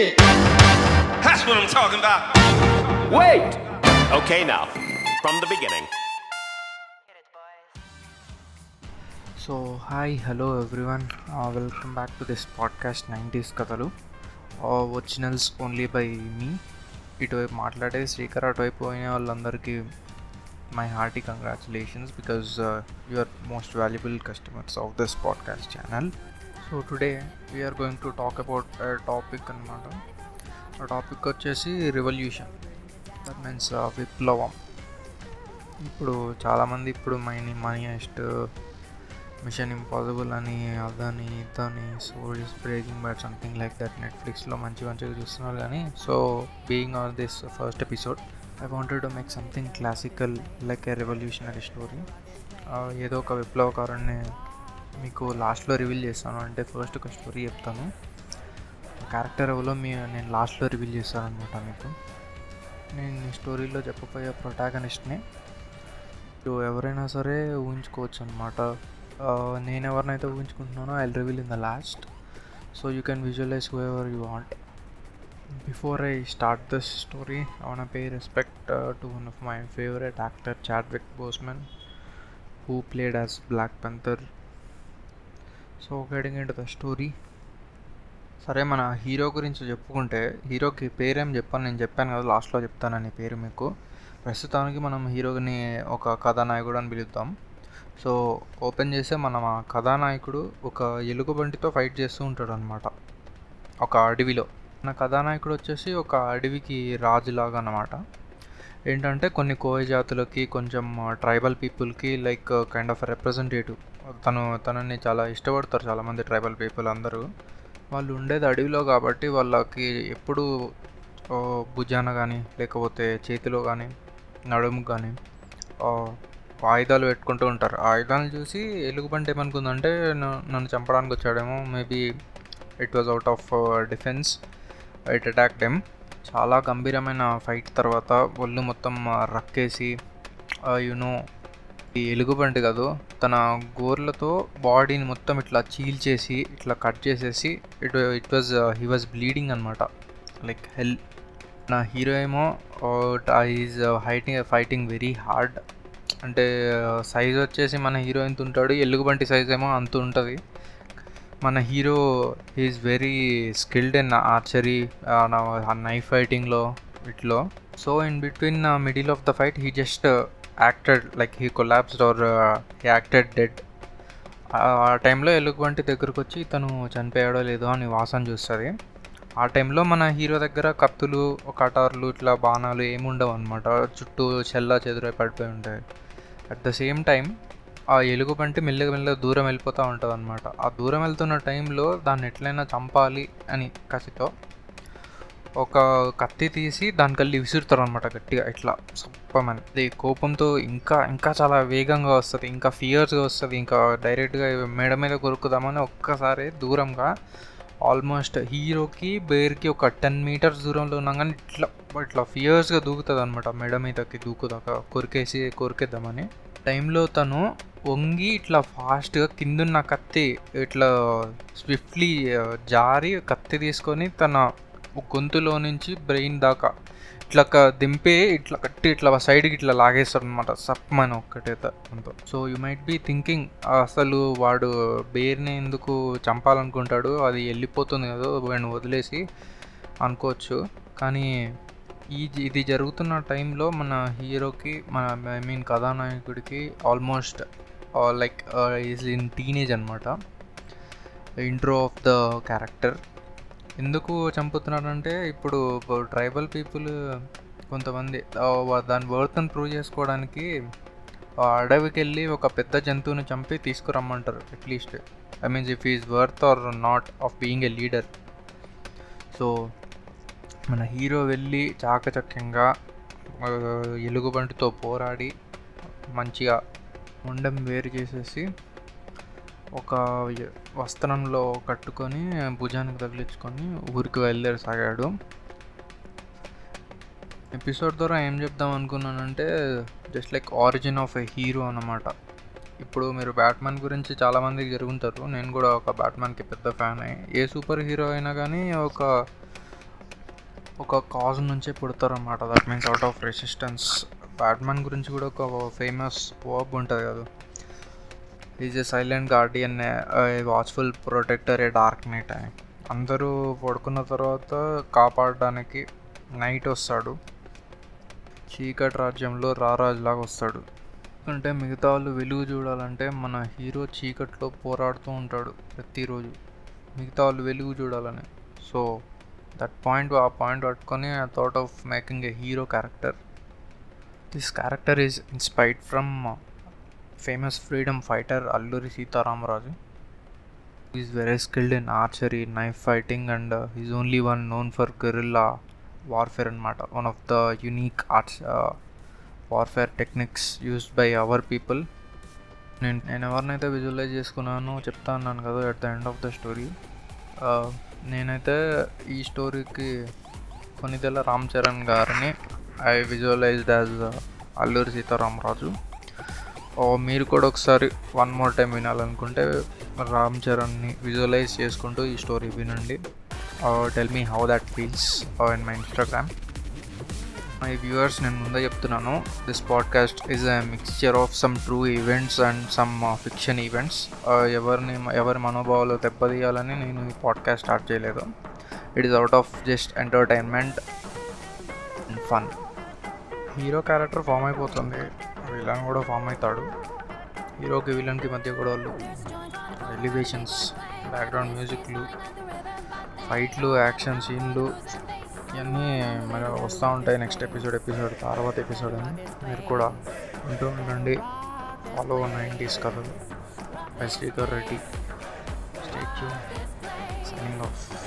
That's what I'm talking about. Wait! Okay, now, from the beginning. So hi hello everyone welcome back to this podcast nineties కథలు originals only by మీ ఇటువైపు మాట్లాడే శ్రీకర్ అటువైపు పోయిన వాళ్ళందరికీ my hearty congratulations because you are most valuable customers of this podcast channel so today we are going to talk about topic అనమాట ఆ topic వచ్చేసి revolution that means విప్లవం. ఇప్పుడు చాలామంది ఇప్పుడు మైని మనీ హెస్ట్ మిషన్ ఇంపాసిబుల్ అని అదని ఇదని souls breaking bad something like that నెట్ఫ్లిక్స్లో మంచి మంచిగా చూస్తున్నారు కానీ so being on this first episode I wanted to make something classical like a revolutionary story ఏదో ఒక విప్లవకారుణ్ణి మీకు లాస్ట్లో రివీల్ చేస్తాను. అంటే ఫస్ట్ ఒక స్టోరీ చెప్తాను. క్యారెక్టర్ ఎవరో మీ నేను లాస్ట్లో రివీల్ చేస్తాను అనమాట మీకు. నేను ఈ స్టోరీలో చెప్పబోయే ప్రొటాగనిస్ట్ని ఎవరైనా సరే ఊహించుకోవచ్చు అనమాట నేను ఎవరినైతే ఊహించుకుంటున్నానో I reveal in the last so you can visualize whoever you want before I start this story I want pay respect to one of my favourite actor Chadwick Boseman who played as Black Panther so getting in the story సరే మన hero గురించి చెప్పుకుంటే హీరోకి పేరేం చెప్పాను నేను చెప్పాను కదా లాస్ట్లో చెప్తానని పేరు మీకు. ప్రస్తుతానికి మనం హీరోని ఒక కథానాయకుడు అని పిలుద్దాం. సో ఓపెన్ చేస్తే మనం ఆ కథానాయకుడు ఒక ఎలుగుబంటితో ఫైట్ చేస్తూ ఉంటాడు అనమాట ఒక అడవిలో. మన కథానాయకుడు వచ్చేసి ఒక అడవికి రాజులాగా అనమాట ఏంటంటే కొన్ని కోయ జాతులకి కొంచెం ట్రైబల్ పీపుల్కి లైక్ కైండ్ ఆఫ్ రిప్రజెంటేటివ్ తను తనని చాలా ఇష్టపడతారు చాలామంది ట్రైబల్ పీపుల్ అందరూ. వాళ్ళు ఉండేది అడవిలో కాబట్టి వాళ్ళకి ఎప్పుడు భుజాన కానీ లేకపోతే చేతిలో కానీ నడుము కానీ ఆయుధాలు పెట్టుకుంటూ ఉంటారు. ఆయుధాలు చూసి ఎలుగుబంటి ఏమనుకుందంటే నన్ను చంపడానికి వచ్చాడేమో maybe it was out of defence it attack them చాలా గంభీరమైన ఫైట్ తర్వాత ఒళ్ళు మొత్తం రక్కేసి యూనో ఈ ఎలుగుబంటి కాదు తన గోర్లతో బాడీని మొత్తం ఇట్లా చీల్చేసి ఇట్లా కట్ చేసేసి it it was he was bleeding అనమాట లైక్ హెల్ నా హీరో ఏమో ఈజ్ హైటింగ్ ఫైటింగ్ వెరీ హార్డ్ అంటే సైజ్ వచ్చేసి మన హీరోయిన్తో ఉంటాడు ఎలుగుబంటి సైజ్ ఏమో అంత ఉంటుంది. మన hero is very skilled in archery knife ఫైటింగ్లో ఇట్లో so in between middle of the fight he just acted like he collapsed or acted dead ఆ టైంలో ఎలుగుబంటి దగ్గరకు వచ్చి తను చనిపోయాడో లేదో అని వాసన చూస్తుంది. ఆ టైంలో మన హీరో దగ్గర కత్తులు కటార్లు ఇట్లా బాణాలు ఏమి ఉండవు అనమాట చుట్టూ చెల్ల చెదురై పడిపోయి ఉంటాయి. అట్ ద సేమ్ టైం ఆ ఎలుగుబంటి మెల్లగా మెల్లగా దూరం వెళ్ళిపోతూ ఉంటుంది అనమాట ఆ దూరం వెళ్తున్న టైంలో దాన్ని ఎట్లయినా చంపాలి అని కసితో ఒక కత్తి తీసి దానికల్లి విసురుతారు అనమాట గట్టిగా ఇట్లా సొప్పమని. అది కోపంతో ఇంకా ఇంకా చాలా వేగంగా వస్తుంది ఇంకా ఫియర్స్గా వస్తుంది ఇంకా డైరెక్ట్గా మేడ మీద కొరుకుదామని ఒక్కసారి దూరంగా ఆల్మోస్ట్ హీరోకి బేర్కి ఒక టెన్ మీటర్స్ దూరంలో ఉన్నా కానీ ఇట్లా ఇట్లా ఫియర్స్గా దూకుతుంది అనమాట మెడ మీదకి దూకుదాకా కొరికేసి కొరికేద్దామని. టైంలో తను వంగి ఇట్లా ఫాస్ట్గా కిందున్న కత్తి ఇట్లా స్విఫ్ట్లీ జారి కత్తి తీసుకొని తన గొంతులో నుంచి బ్రెయిన్ దాకా ఇట్లా దింపే ఇట్లా కట్టి ఇట్లా సైడ్కి ఇట్లా లాగేస్తాడు అనమాట సప్మని ఒక్కటే అంతా. So you might be thinking అసలు వాడు బేర్ని ఎందుకు చంపాలనుకుంటాడు అది వెళ్ళిపోతుంది కదా వాడిని వదిలేసి అనుకోవచ్చు. కానీ ఈ ఇది జరుగుతున్న టైంలో మన హీరోకి మన I mean కథానాయకుడికి almost like is in teenage అనమాట ఇంట్రో ఆఫ్ ద క్యారెక్టర్. ఎందుకు చంపుతున్నాడంటే ఇప్పుడు ట్రైబల్ పీపుల్ కొంతమంది దాని వర్త్ని ప్రూవ్ చేసుకోవడానికి అడవికి వెళ్ళి ఒక పెద్ద జంతువుని చంపి తీసుకురమ్మంటారు at least I means if is worth or not of being a leader so మన హీరో వెళ్ళి చాకచక్యంగా ఎలుగుబంటితో పోరాడి మంచిగా ముండం వేరు చేసేసి ఒక వస్త్రంలో కట్టుకొని భుజానికి తగిలించుకొని ఊరికి బయలుదేరసాగాడు. ఎపిసోడ్ ద్వారా ఏం చెప్దాం అనుకున్నానంటే just like origin of a hero అనమాట ఇప్పుడు మీరు బ్యాట్మెన్ గురించి చాలామందికి జరుగుతారు నేను కూడా ఒక బ్యాట్మెన్కి పెద్ద ఫ్యాన్ ఏ సూపర్ హీరో అయినా కానీ ఒక ఒక కాజ్ నుంచే పుడతారన్నమాట. That means out of resistance Batman గురించి కూడా ఒక ఫేమస్ వర్బ్ ఉంటుంది కదా. Is a silent guardian watchful protector a dark knight అని అందరూ పడుకున్న తర్వాత కాపాడడానికి నైట్ వస్తాడు. చీకటి రాజ్యంలో రారాజులాగా వస్తాడు. అంటే మిగతా వాళ్ళు వెలుగు చూడాలంటే మన హీరో చీకట్లో పోరాడుతూ ఉంటాడు ప్రతిరోజు. మిగతా వాళ్ళు వెలుగు చూడాలని. సో దట్ పాయింట్ ఆ పాయింట్ పట్టుకొని I thought of making a hero character this character is inspired from famous freedom fighter Alluri Sitaramaraju is very skilled in archery knife fighting and is only one known for guerrilla warfare అనమాట one of the unique arts warfare techniques used by our people నేను నేను ఎవరినైతే visualise చేసుకున్నానో చెప్తా అన్నాను కదా at the end of the story నేనైతే ఈ స్టోరీకి కొనిదెల రామ్ చరణ్ గారిని I visualized as Alluri Sitaramaraju. మీరు కూడా ఒకసారి వన్ మోర్ టైం వినాలనుకుంటే రామ్ చరణ్ని విజువలైజ్ చేసుకుంటూ ఈ స్టోరీ వినండి. Tell me how that feels in my Instagram my viewers నేను ముందే చెప్తున్నాను this podcast is a mixture of some true events and some fiction events ఎవరిని ఎవరి మనోభావాలు దెబ్బతీయాలని నేను ఈ పాడ్కాస్ట్ స్టార్ట్ చేయలేదు. It is out of just entertainment and fun hero character form అయిపోతుంది. విలన్ కూడా ఫామ్ అవుతాడు హీరోకి విలన్కి మధ్య గొడవలు ఎలివేషన్స్ బ్యాక్గ్రౌండ్ మ్యూజిక్లు ఫైట్లు యాక్షన్ సీన్లు ఇవన్నీ మరి వస్తూ ఉంటాయి నెక్స్ట్ ఎపిసోడ్ ఎపిసోడ్ తర్వాత ఎపిసోడ్ అని. మీరు కూడా ఉంటూ ఉండండి. ఫాలో నైంటీస్ కథలు. By Sridhar Reddy. State signing off